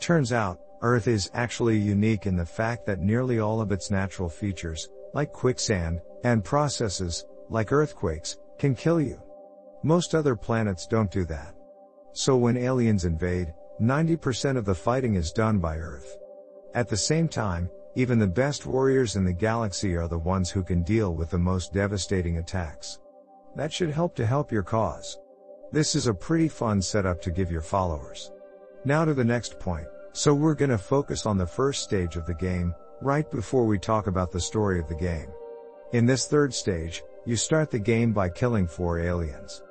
Turns out, Earth is actually unique in the fact that nearly all of its natural features, like quicksand, and processes, like earthquakes, can kill you. Most other planets don't do that. So when aliens invade, 90% of the fighting is done by Earth. At the same time, even the best warriors in the galaxy are the ones who can deal with the most devastating attacks. That should help to help your cause. This is a pretty fun setup to give your followers. Now to the next point. So we're gonna focus on the first stage of the game, right before we talk about the story of the game. In this third stage, you start the game by killing four aliens.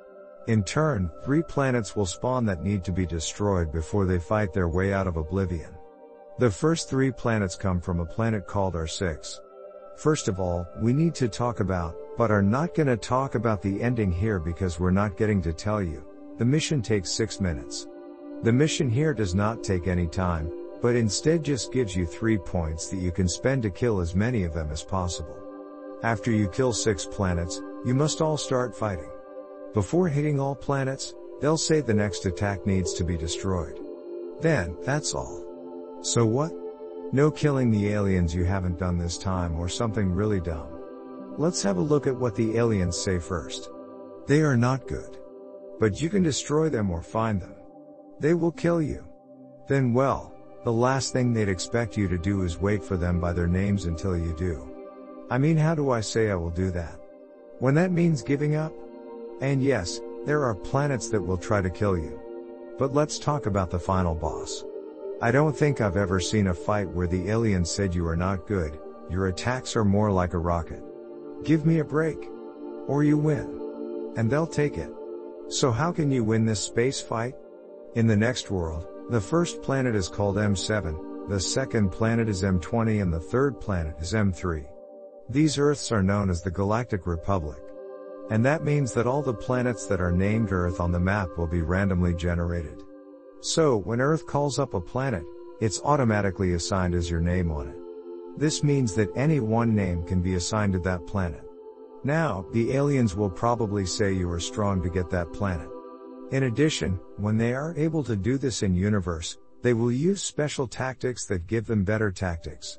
In turn, three planets will spawn that need to be destroyed before they fight their way out of oblivion. The first three planets come from a planet called R6. First of all, we need to talk about, but are not gonna talk about the ending here because we're not getting to tell you. The mission takes 6 minutes. The mission here does not take any time, but instead just gives you 3 points that you can spend to kill as many of them as possible. After you kill 6 planets, you must all start fighting. Before hitting all planets, they'll say the next attack needs to be destroyed. Then, that's all. So what? No killing the aliens you haven't done this time or something really dumb. Let's have a look at what the aliens say first. They are not good. But you can destroy them or find them. They will kill you. Then well, the last thing they'd expect you to do is wait for them by their names until you do. I mean how do I say I will do that? When that means giving up? And yes, there are planets that will try to kill you. But let's talk about the final boss. I don't think I've ever seen a fight where the aliens said you are not good, your attacks are more like a rocket. Give me a break. Or you win. And they'll take it. So how can you win this space fight? In the next world, the first planet is called M7, the second planet is M20 and the third planet is M3. These Earths are known as the Galactic Republic. And that means that all the planets that are named Earth on the map will be randomly generated. So, when Earth calls up a planet, it's automatically assigned as your name on it. This means that any one name can be assigned to that planet. Now, the aliens will probably say you are strong to get that planet. In addition, when they are able to do this in universe, they will use special tactics that give them better tactics.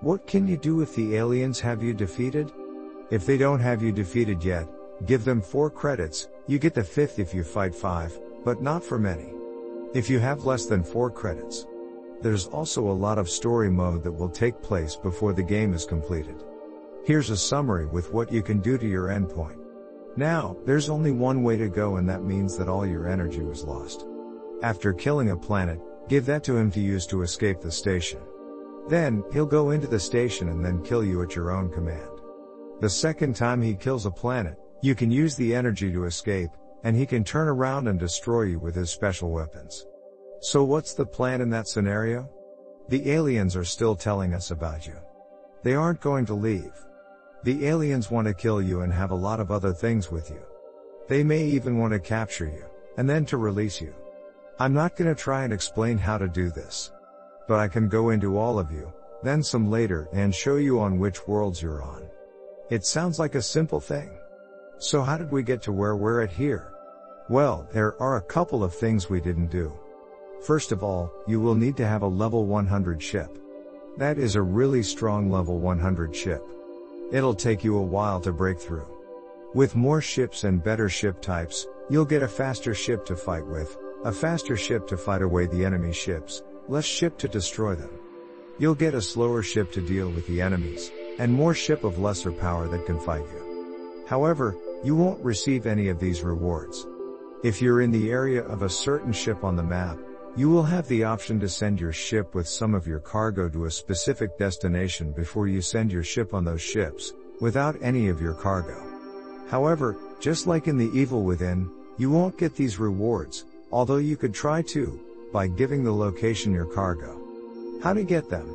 What can you do if the aliens have you defeated? If they don't have you defeated yet, give them 4 credits, you get the 5th if you fight 5, but not for many. If you have less than 4 credits. There's also a lot of story mode that will take place before the game is completed. Here's a summary with what you can do to your endpoint. Now, there's only one way to go and that means that all your energy was lost. After killing a planet, give that to him to use to escape the station. Then, he'll go into the station and then kill you at your own command. The second time he kills a planet, you can use the energy to escape, and he can turn around and destroy you with his special weapons. So what's the plan in that scenario? The aliens are still telling us about you. They aren't going to leave. The aliens want to kill you and have a lot of other things with you. They may even want to capture you, and then to release you. I'm not gonna try and explain how to do this. But I can go into all of you, then some later, and show you on which worlds you're on. It sounds like a simple thing. So how did we get to where we're at here? Well, there are a couple of things we didn't do. First of all, you will need to have a level 100 ship. That is a really strong level 100 ship. It'll take you a while to break through. With more ships and better ship types, you'll get a faster ship to fight with, a faster ship to fight away the enemy ships, less ship to destroy them. You'll get a slower ship to deal with the enemies, and more ship of lesser power that can fight you. However, you won't receive any of these rewards. If you're in the area of a certain ship on the map, you will have the option to send your ship with some of your cargo to a specific destination before you send your ship on those ships, without any of your cargo. However, just like in the Evil Within, you won't get these rewards, although you could try to, by giving the location your cargo. How to get them?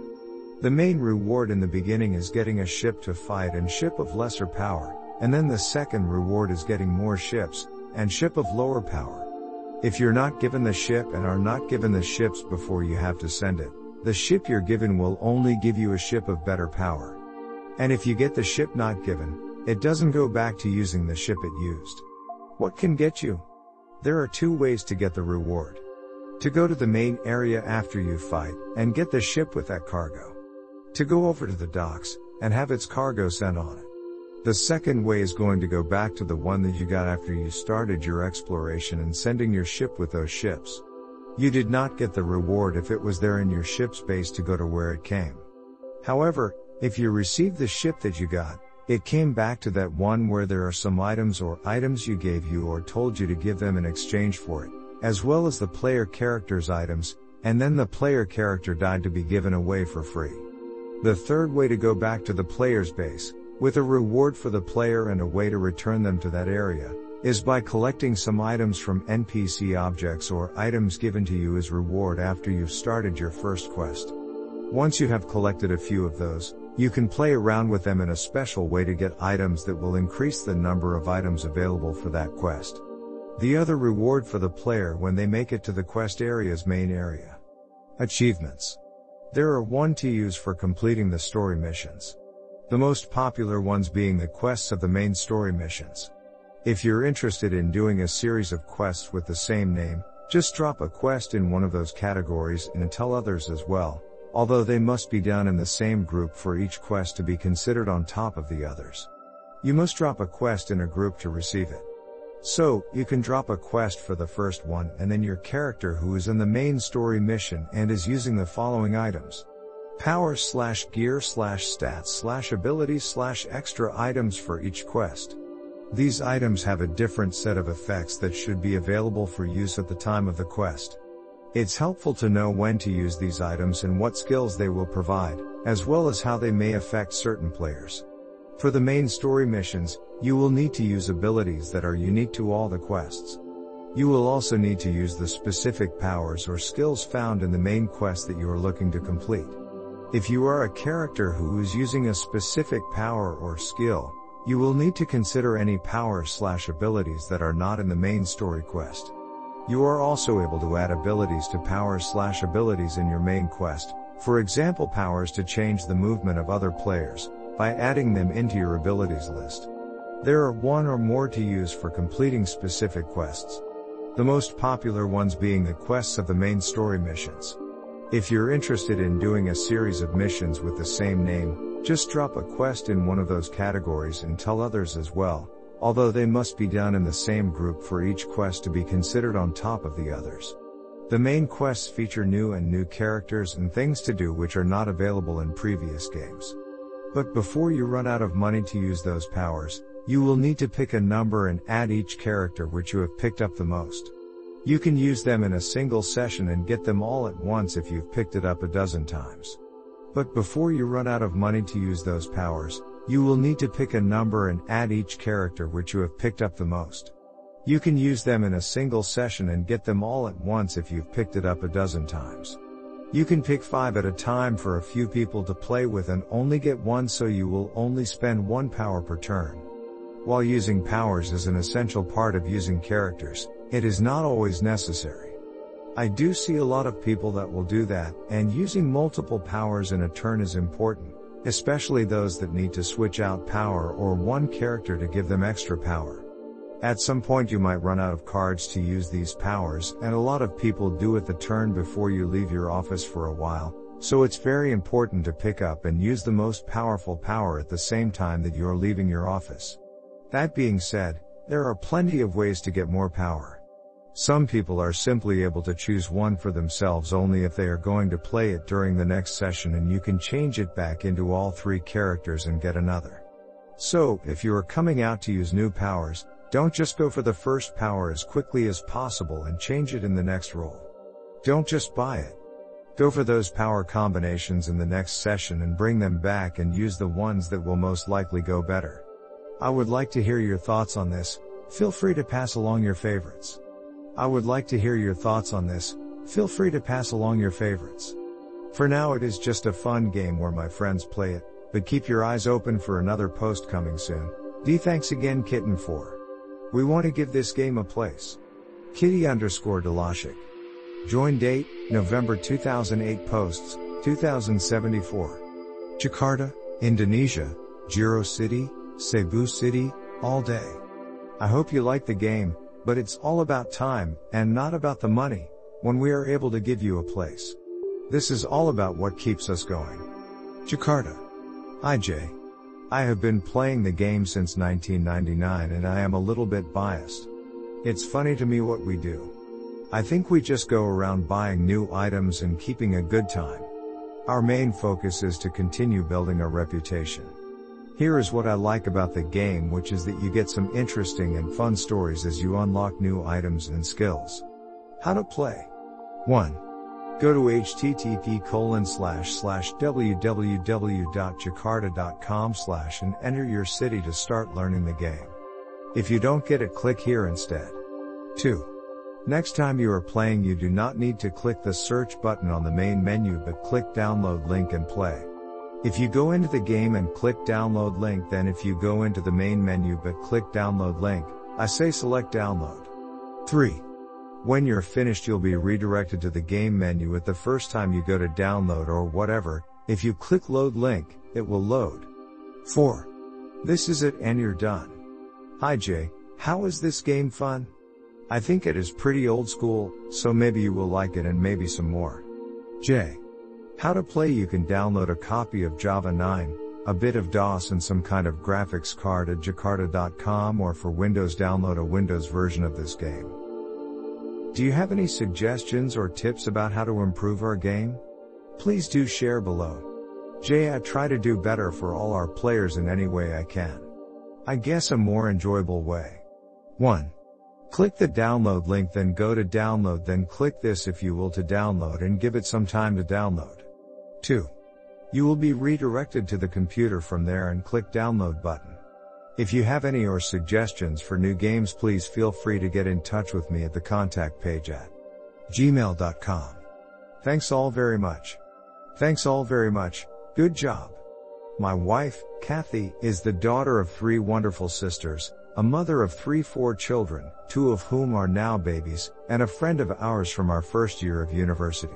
The main reward in the beginning is getting a ship to fight and ship of lesser power, and then the second reward is getting more ships, and ship of lower power. If you're not given the ship and are not given the ships before you have to send it, the ship you're given will only give you a ship of better power. And if you get the ship not given, it doesn't go back to using the ship it used. What can get you? There are two ways to get the reward. To go to the main area after you fight, and get the ship with that cargo. To go over to the docks, and have its cargo sent on it. The second way is going to go back to the one that you got after you started your exploration and sending your ship with those ships. You did not get the reward if it was there in your ship's base to go to where it came. However, if you received the ship that you got, it came back to that one where there are some items or items you gave you or told you to give them in exchange for it, as well as the player character's items, and then the player character died to be given away for free. The third way to go back to the player's base, with a reward for the player and a way to return them to that area, is by collecting some items from NPC objects or items given to you as reward after you've started your first quest. Once you have collected a few of those, you can play around with them in a special way to get items that will increase the number of items available for that quest. The other reward for the player when they make it to the quest area's main area. Achievements. There are one to use for completing the story missions. The most popular ones being the quests of the main story missions. If you're interested in doing a series of quests with the same name, just drop a quest in one of those categories and tell others as well, although they must be done in the same group for each quest to be considered on top of the others. You must drop a quest in a group to receive it. So, you can drop a quest for the first one and then your character who is in the main story mission and is using the following items. Power slash gear slash stats slash abilities slash extra items for each quest. These items have a different set of effects that should be available for use at the time of the quest. It's helpful to know when to use these items and what skills they will provide, as well as how they may affect certain players. For the main story missions, you will need to use abilities that are unique to all the quests. You will also need to use the specific powers or skills found in the main quest that you are looking to complete. If you are a character who is using a specific power or skill, you will need to consider any power slash abilities that are not in the main story quest. You are also able to add abilities to power slash abilities in your main quest, for example powers to change the movement of other players, by adding them into your abilities list. There are one or more to use for completing specific quests. The most popular ones being the quests of the main story missions. If you're interested in doing a series of missions with the same name, just drop a quest in one of those categories and tell others as well, although they must be done in the same group for each quest to be considered on top of the others. The main quests feature new and new characters and things to do which are not available in previous games. But before you run out of money to use those powers, you will need to pick a number and add each character which you have picked up the most. You can use them in a single session and get them all at once if you've picked it up a dozen times. But before you run out of money to use those powers, you will need to pick a number and add each character which you have picked up the most. You can use them in a single session and get them all at once if you've picked it up a dozen times. You can pick five at a time for a few people to play with and only get one so you will only spend one power per turn. While using powers is an essential part of using characters, it is not always necessary. I do see a lot of people that will do that, and using multiple powers in a turn is important, especially those that need to switch out power or one character to give them extra power. At some point you might run out of cards to use these powers, and a lot of people do it the turn before you leave your office for a while, so it's very important to pick up and use the most powerful power at the same time that you're leaving your office. That being said, there are plenty of ways to get more power. Some people are simply able to choose one for themselves only if they are going to play it during the next session and you can change it back into all three characters and get another. So, if you are coming out to use new powers, don't just go for the first power as quickly as possible and change it in the next roll. Don't just buy it. Go for those power combinations in the next session and bring them back and use the ones that will most likely go better. I would like to hear your thoughts on this, feel free to pass along your favorites. I would like to hear your thoughts on this, feel free to pass along your favorites. For now it is just a fun game where my friends play it, but keep your eyes open for another post coming soon. D thanks again kitten for. We want to give this game a place. Kitty underscore Delashik. Join date, November 2008 posts, 2074. Jakarta, Indonesia, Jiro City, Cebu City, all day. I hope you like the game, but it's all about time, and not about the money. when we are able to give you a place. This is all about what keeps us going. Jakarta. IJ. I have been playing the game since 1999 and I am a little bit biased. It's funny to me what we do. I think we just go around buying new items and keeping a good time. Our main focus is to continue building a reputation. Here is what I like about the game which is that you get some interesting and fun stories as you unlock new items and skills. How to play. 1. Go to http colon slash slash www.jakarta.com slash and enter your city to start learning the game. If you don't get it click here instead. 2. Next time you are playing you do not need to click the search button on the main menu but click download link and play. If you go into the game and click download link then if you go into the main menu but click download link, I say select download. 3. When you're finished you'll be redirected to the game menu at the first time you go to download or whatever, if you click load link, it will load. 4. This is it and you're done. Hi Jay, how is this game fun? I think it is pretty old school, so maybe you will like it and maybe some more. J. How to play You can download a copy of Java 9, a bit of DOS and some kind of graphics card at jakarta.com or for Windows download a Windows version of this game. Do you have any suggestions or tips about how to improve our game? Please do share below. Jay I try to do better for all our players in any way I can. I guess a more enjoyable way. 1. Click the download link then go to download then click this if you will to download and give it some time to download. 2. You will be redirected to the computer from there and click download button. If you have any or suggestions for new games please feel free to get in touch with me at the contact page at gmail.com. Thanks all very much. Thanks all very much. Good job. My wife, Kathy, is the daughter of three wonderful sisters, a mother of three four children, two of whom are now babies, and a friend of ours from our first year of university.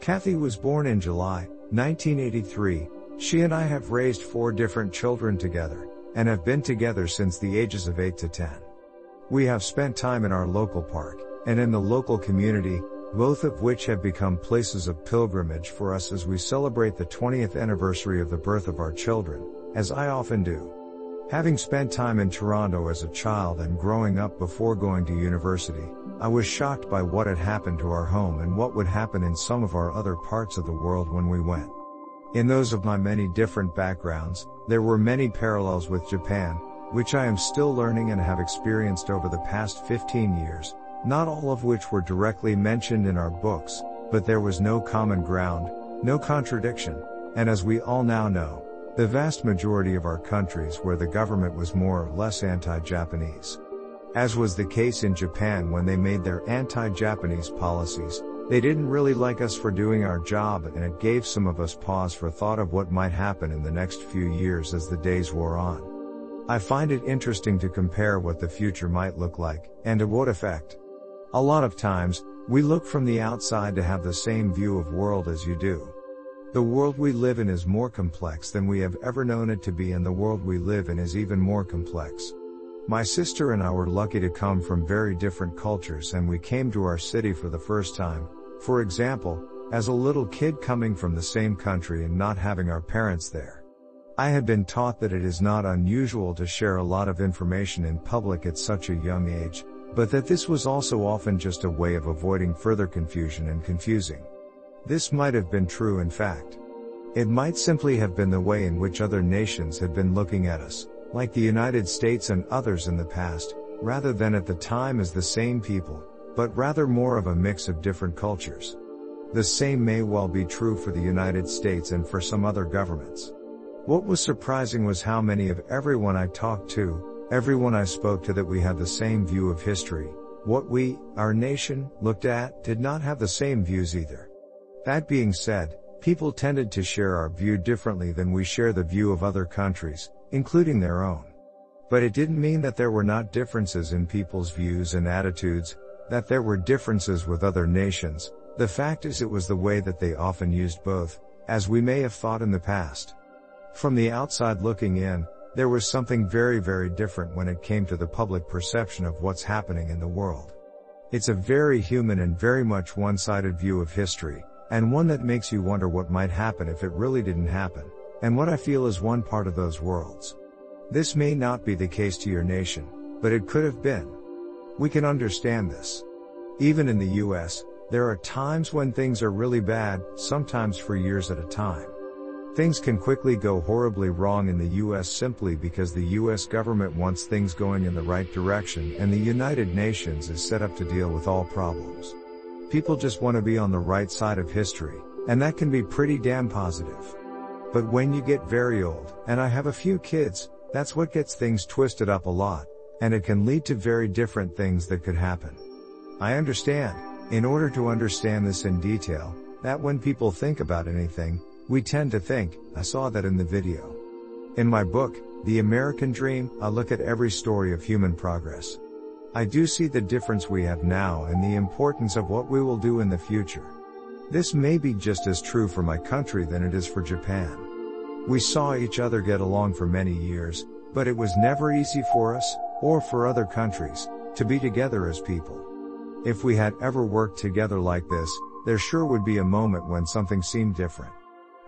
Kathy was born in July 1983. She and I have raised four different children together and have been together since the ages of 8 to 10. We have spent time in our local park and in the local community, both of which have become places of pilgrimage for us as we celebrate the 20th anniversary of the birth of our children, as I often do. Having spent time in Toronto as a child and growing up before going to university, I was shocked by what had happened to our home and what would happen in some of our other parts of the world when we went. In those of my many different backgrounds, there were many parallels with Japan, which I am still learning and have experienced over the past 15 years, not all of which were directly mentioned in our books, but there was no common ground, no contradiction, and as we all now know, the vast majority of our countries where the government was more or less anti-Japanese. As was the case in Japan when they made their anti-Japanese policies, they didn't really like us for doing our job and it gave some of us pause for thought of what might happen in the next few years as the days wore on. I find it interesting to compare what the future might look like, and to what effect. A lot of times, we look from the outside to have the same view of world as you do. The world we live in is more complex than we have ever known it to be and the world we live in is even more complex. My sister and I were lucky to come from very different cultures and we came to our city for the first time, for example, as a little kid coming from the same country and not having our parents there. I had been taught that it is not unusual to share a lot of information in public at such a young age, but that this was also often just a way of avoiding further confusion and confusing. This might have been true in fact. It might simply have been the way in which other nations had been looking at us, like the United States and others in the past, rather than at the time as the same people, but rather more of a mix of different cultures. The same may well be true for the United States and for some other governments. What was surprising was how many of everyone I talked to, everyone I spoke to that we had the same view of history, what we, our nation, looked at, did not have the same views either. That being said, people tended to share our view differently than we share the view of other countries, including their own. But it didn't mean that there were not differences in people's views and attitudes, that there were differences with other nations, the fact is it was the way that they often used both, as we may have thought in the past. From the outside looking in, there was something very very different when it came to the public perception of what's happening in the world. It's a very human and very much one-sided view of history, and one that makes you wonder what might happen if it really didn't happen, and what I feel is one part of those worlds. This may not be the case to your nation, but it could have been. We can understand this. Even in the US, there are times when things are really bad, sometimes for years at a time. Things can quickly go horribly wrong in the US simply because the US government wants things going in the right direction and the United Nations is set up to deal with all problems. People just want to be on the right side of history, and that can be pretty damn positive. But when you get very old, and I have a few kids, that's what gets things twisted up a lot, and it can lead to very different things that could happen. I understand, in order to understand this in detail, that when people think about anything, we tend to think, I saw that in the video. In my book, The American Dream, I look at every story of human progress. I do see the difference we have now and the importance of what we will do in the future. This may be just as true for my country than it is for Japan. We saw each other get along for many years, but it was never easy for us, or for other countries, to be together as people. If we had ever worked together like this, there sure would be a moment when something seemed different.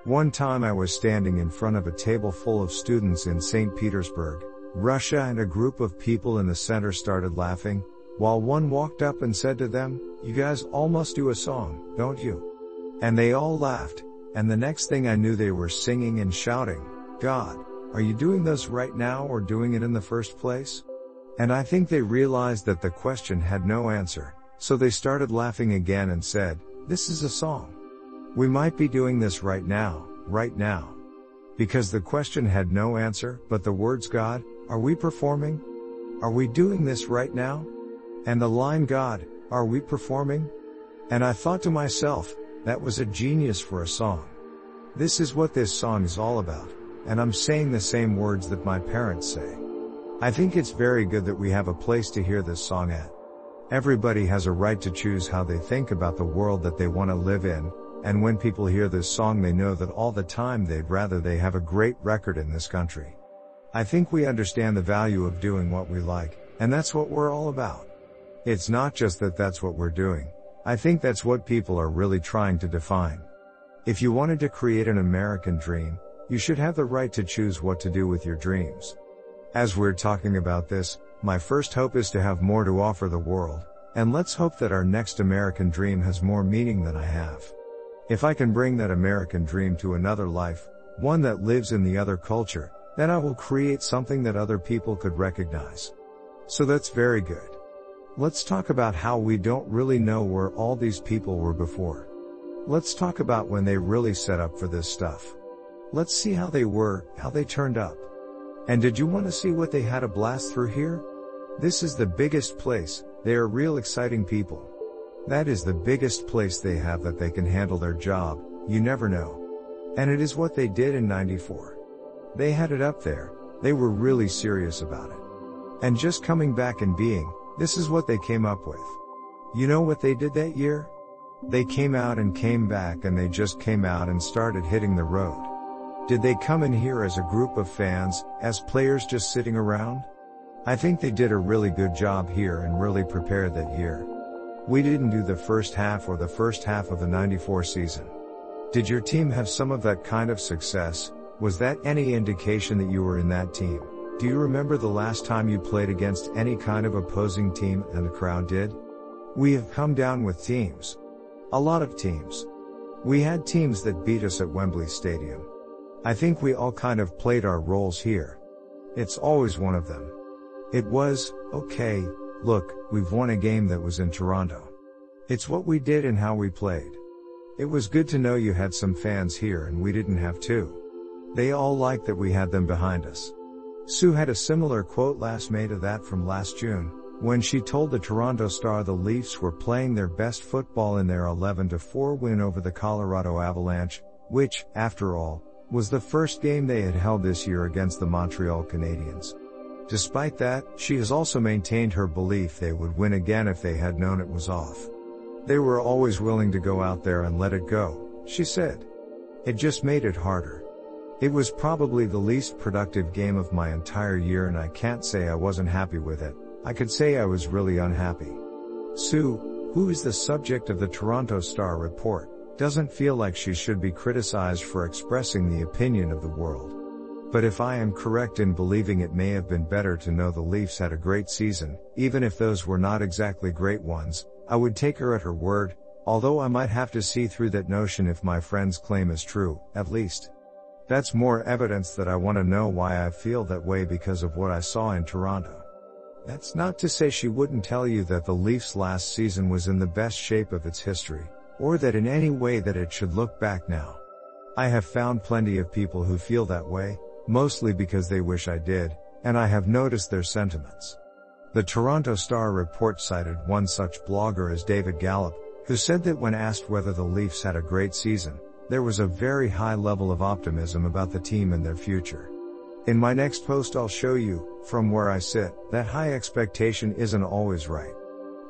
One time I was standing in front of a table full of students in St. Petersburg, Russia and a group of people in the center started laughing, while one walked up and said to them, you guys all must do a song, don't you? And they all laughed, and the next thing I knew they were singing and shouting, God, are you doing this right now or doing it in the first place? And I think they realized that the question had no answer, so they started laughing again and said, This is a song. We might be doing this right now, right now. Because the question had no answer, but the words God, are we performing? Are we doing this right now? And the line God, are we performing? And I thought to myself, that was a genius for a song. This is what this song is all about, and I'm saying the same words that my parents say. I think it's very good that we have a place to hear this song at. Everybody has a right to choose how they think about the world that they want to live in, and when people hear this song they know that all the time they'd rather they have a great record in this country. I think we understand the value of doing what we like, and that's what we're all about. It's not just that that's what we're doing, I think that's what people are really trying to define. If you wanted to create an American dream, you should have the right to choose what to do with your dreams. As we're talking about this, my first hope is to have more to offer the world, and let's hope that our next American dream has more meaning than I have. If I can bring that American dream to another life, one that lives in the other culture, then I will create something that other people could recognize. So that's very good. Let's talk about how we don't really know where all these people were before. Let's talk about when they really set up for this stuff. Let's see how they were, how they turned up. And did you want to see what they had a blast through here? This is the biggest place, they are real exciting people. That is the biggest place they have that they can handle their job, you never know. And it is what they did in 94. They had it up there, they were really serious about it. And just coming back and being, this is what they came up with. You know what they did that year? They came out and came back and they just came out and started hitting the road. Did they come in here as a group of fans, as players just sitting around? I think they did a really good job here and really prepared that year. We didn't do the first half or the first half of the 94 season. Did your team have some of that kind of success? Was that any indication that you were in that team? Do you remember the last time you played against any kind of opposing team and the crowd did? We have come down with teams. A lot of teams. We had teams that beat us at Wembley Stadium. I think we all kind of played our roles here. It's always one of them. It was, okay, look, we've won a game that was in Toronto. It's what we did and how we played. It was good to know you had some fans here and we didn't have to. They all liked that we had them behind us. Sue had a similar quote last May to that from last June, when she told the Toronto Star the Leafs were playing their best football in their 11-4 win over the Colorado Avalanche, which, after all, was the first game they had held this year against the Montreal Canadiens. Despite that, she has also maintained her belief they would win again if they had known it was off. They were always willing to go out there and let it go, she said. It just made it harder. It was probably the least productive game of my entire year and I can't say I wasn't happy with it, I could say I was really unhappy. Sue, who is the subject of the Toronto Star report, doesn't feel like she should be criticized for expressing the opinion of the world. But if I am correct in believing it may have been better to know the Leafs had a great season, even if those were not exactly great ones, I would take her at her word, although I might have to see through that notion if my friend's claim is true, at least. That's more evidence that I want to know why I feel that way because of what I saw in Toronto. That's not to say she wouldn't tell you that the Leafs last season was in the best shape of its history, or that in any way that it should look back now. I have found plenty of people who feel that way, mostly because they wish I did, and I have noticed their sentiments. The Toronto Star report cited one such blogger as David Gallop, who said that when asked whether the Leafs had a great season, there was a very high level of optimism about the team and their future. In my next post I'll show you, from where I sit, that high expectation isn't always right.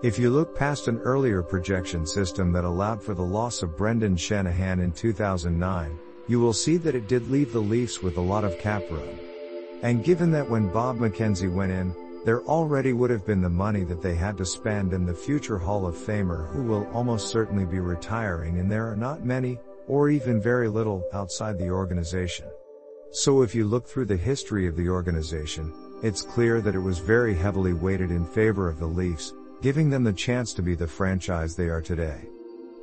If you look past an earlier projection system that allowed for the loss of Brendan Shanahan in 2009, you will see that it did leave the Leafs with a lot of cap room. And given that when Bob McKenzie went in, there already would have been the money that they had to spend and the future Hall of Famer who will almost certainly be retiring and there are not many, or even very little, outside the organization. So if you look through the history of the organization, it's clear that it was very heavily weighted in favor of the Leafs, giving them the chance to be the franchise they are today.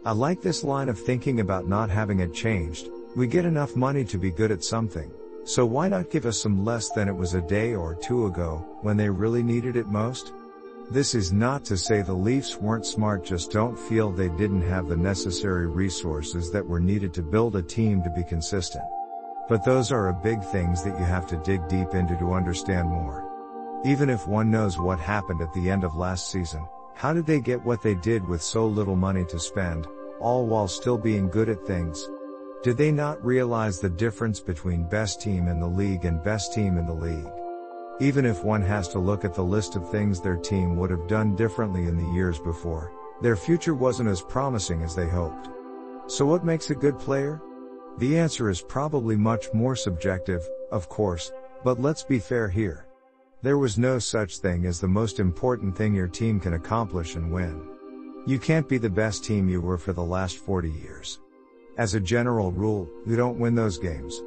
I like this line of thinking about not having it changed. We get enough money to be good at something, so why not give us some less than it was a day or two ago, when they really needed it most? This is not to say the Leafs weren't smart just don't feel they didn't have the necessary resources that were needed to build a team to be consistent. But those are a big things that you have to dig deep into to understand more. Even if one knows what happened at the end of last season, how did they get what they did with so little money to spend, all while still being good at things? Did they not realize the difference between best team in the league and best team in the league? Even if one has to look at the list of things their team would have done differently in the years before, their future wasn't as promising as they hoped. So what makes a good player? The answer is probably much more subjective, of course, but let's be fair here. There was no such thing as the most important thing your team can accomplish and win. You can't be the best team you were for the last 40 years. As a general rule, you don't win those games.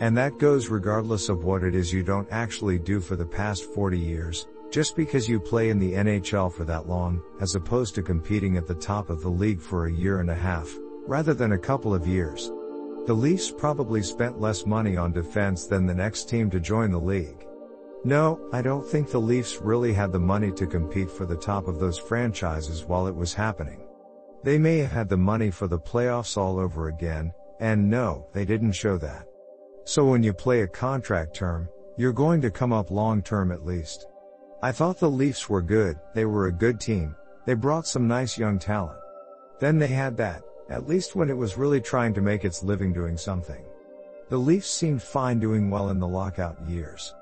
And that goes regardless of what it is you don't actually do for the past 40 years, just because you play in the NHL for that long, as opposed to competing at the top of the league for a year and a half, rather than a couple of years. The Leafs probably spent less money on defense than the next team to join the league. No, I don't think the Leafs really had the money to compete for the top of those franchises while it was happening. They may have had the money for the playoffs all over again, and no, they didn't show that. So when you play a contract term, you're going to come up long term at least. I thought the Leafs were good, they were a good team, they brought some nice young talent. Then they had that, at least when it was really trying to make its living doing something. The Leafs seemed fine doing well in the lockout years.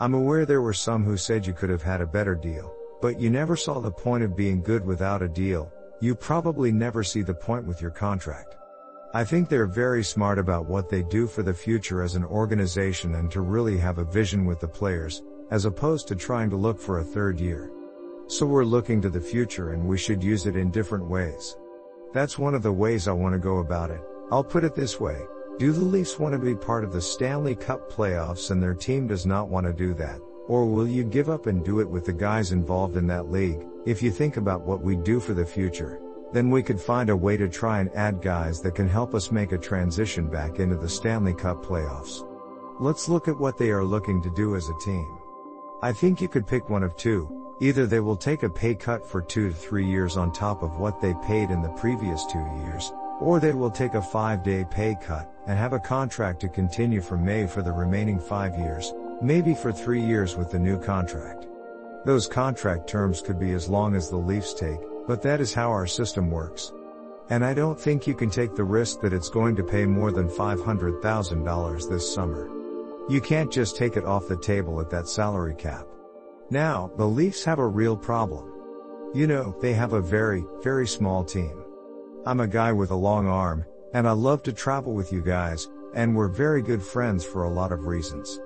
I'm aware there were some who said you could have had a better deal, but you never saw the point of being good without a deal, you probably never see the point with your contract. I think they're very smart about what they do for the future as an organization and to really have a vision with the players, as opposed to trying to look for a third year. So we're looking to the future and we should use it in different ways. That's one of the ways I want to go about it. I'll put it this way. Do the Leafs want to be part of the Stanley Cup playoffs and their team does not want to do that? Or will you give up and do it with the guys involved in that league? If you think about what we do for the future, then we could find a way to try and add guys that can help us make a transition back into the Stanley Cup playoffs. Let's look at what they are looking to do as a team. I think you could pick one of two. Either they will take a pay cut for two to three years on top of what they paid in the previous two years, or they will take a five day pay cut and have a contract to continue from May for the remaining five years, maybe for three years with the new contract. Those contract terms could be as long as the Leafs take, but that is how our system works. And I don't think you can take the risk that it's going to pay more than $500,000 this summer. You can't just take it off the table at that salary cap. Now, the Leafs have a real problem. You know, they have a very, very small team. I'm a guy with a long arm, and I love to travel with you guys, and we're very good friends for a lot of reasons.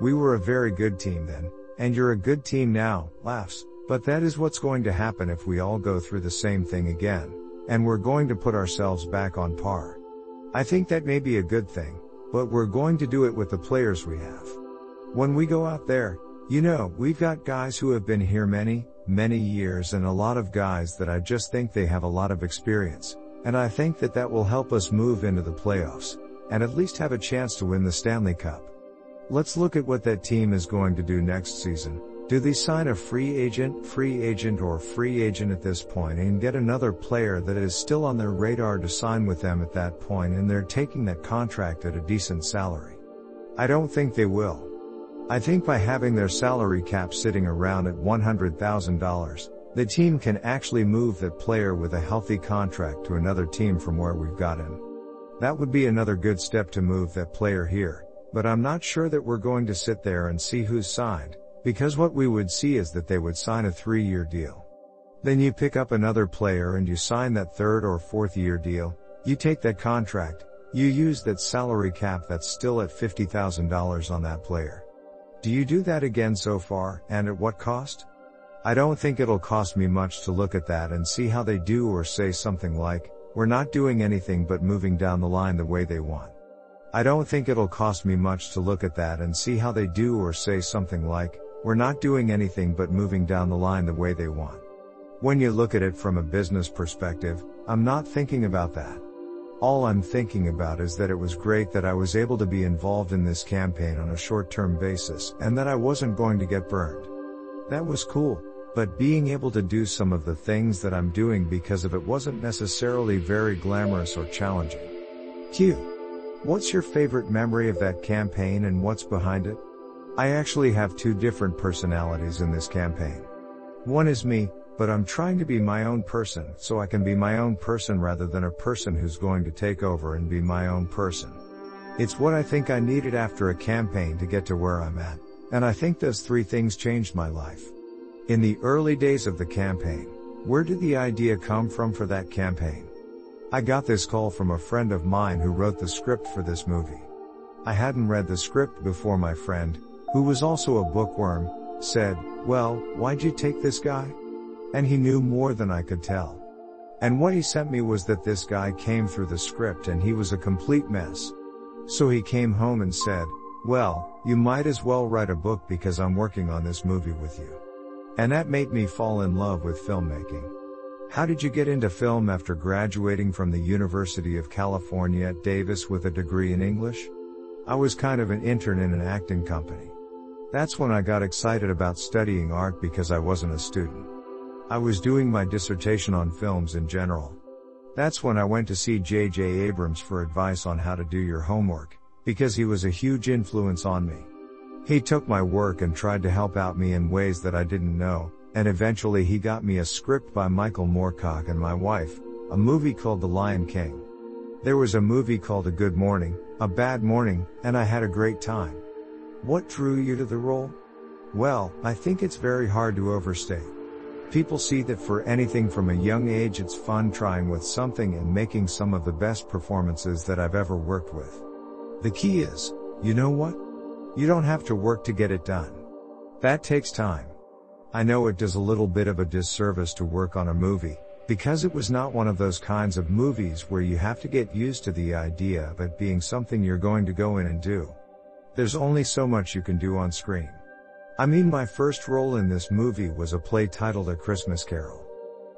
We were a very good team then, and you're a good team now, laughs, But that is what's going to happen if we all go through the same thing again, and we're going to put ourselves back on par. I think that may be a good thing, but we're going to do it with the players we have. When we go out there, you know, we've got guys who have been here many, many years and a lot of guys that I just think they have a lot of experience. And I think that that will help us move into the playoffs, and at least have a chance to win the Stanley Cup. Let's look at what that team is going to do next season. Do they sign a free agent, free agent or free agent at this point and get another player that is still on their radar to sign with them at that point and they're taking that contract at a decent salary? I don't think they will. I think by having their salary cap sitting around at $100,000, the team can actually move that player with a healthy contract to another team from where we've got him. That would be another good step to move that player here, but I'm not sure that we're going to sit there and see who's signed, because what we would see is that they would sign a three year deal. Then you pick up another player and you sign that third or fourth year deal, you take that contract, you use that salary cap that's still at $50,000 on that player. Do you do that again so far, and at what cost? I don't think it'll cost me much to look at that and see how they do or say something like, we're not doing anything but moving down the line the way they want. I don't think it'll cost me much to look at that and see how they do or say something like, we're not doing anything but moving down the line the way they want. When you look at it from a business perspective, I'm not thinking about that. All I'm thinking about is that it was great that I was able to be involved in this campaign on a short term basis and that I wasn't going to get burned. That was cool. But being able to do some of the things that I'm doing because of it wasn't necessarily very glamorous or challenging. Q. What's your favorite memory of that campaign and what's behind it? I actually have two different personalities in this campaign. One is me, but I'm trying to be my own person so I can be my own person rather than a person who's going to take over and be my own person. It's what I think I needed after a campaign to get to where I'm at, and I think those three things changed my life. In the early days of the campaign, where did the idea come from for that campaign? I got this call from a friend of mine who wrote the script for this movie. I hadn't read the script before my friend, who was also a bookworm, said, well, why'd you take this guy? And he knew more than I could tell. And what he sent me was that this guy came through the script and he was a complete mess. So he came home and said, well, you might as well write a book because I'm working on this movie with you. And that made me fall in love with filmmaking. How did you get into film after graduating from the University of California at Davis with a degree in English? I was kind of an intern in an acting company. That's when I got excited about studying art because I wasn't a student. I was doing my dissertation on films in general. That's when I went to see J.J. Abrams for advice on how to do your homework, because he was a huge influence on me. He took my work and tried to help out me in ways that I didn't know, and eventually he got me a script by Michael Moorcock and my wife, a movie called The Lion King. There was a movie called A Good Morning, A Bad Morning, and I had a great time. What drew you to the role? Well, I think it's very hard to overstate. People see that for anything from a young age it's fun trying with something and making some of the best performances that I've ever worked with. The key is, you know what? You don't have to work to get it done. That takes time. I know it does a little bit of a disservice to work on a movie, because it was not one of those kinds of movies where you have to get used to the idea of it being something you're going to go in and do. There's only so much you can do on screen. I mean my first role in this movie was a play titled A Christmas Carol.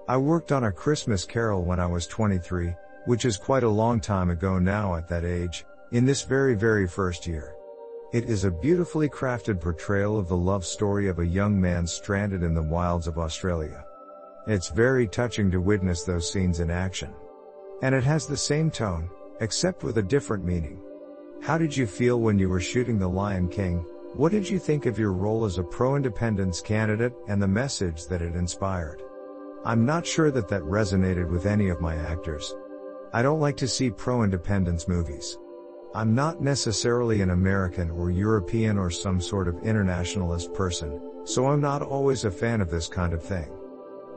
I worked on A Christmas Carol when I was 23, which is quite a long time ago now at that age, in this very very first year. It is a beautifully crafted portrayal of the love story of a young man stranded in the wilds of Australia. It's very touching to witness those scenes in action. And it has the same tone, except with a different meaning. How did you feel when you were shooting The Lion King? What did you think of your role as a pro-independence candidate and the message that it inspired? I'm not sure that that resonated with any of my actors. I don't like to see pro-independence movies. I'm not necessarily an American or European or some sort of internationalist person, so I'm not always a fan of this kind of thing.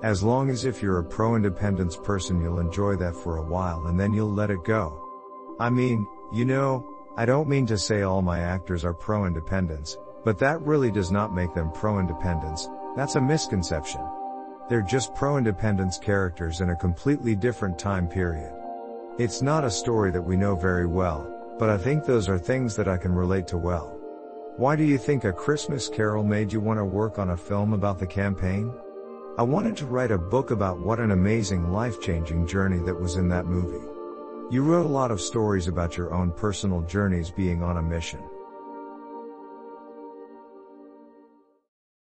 As long as if you're a pro-independence person you'll enjoy that for a while and then you'll let it go. I mean, you know, I don't mean to say all my actors are pro-independence, but that really does not make them pro-independence, That's a misconception. They're just pro-independence characters in a completely different time period. It's not a story that we know very well, but I think those are things that I can relate to well. Why do you think A Christmas Carol made you want to work on a film about the campaign? I wanted to write a book about what an amazing life-changing journey that was in that movie. You wrote a lot of stories about your own personal journeys being on a mission.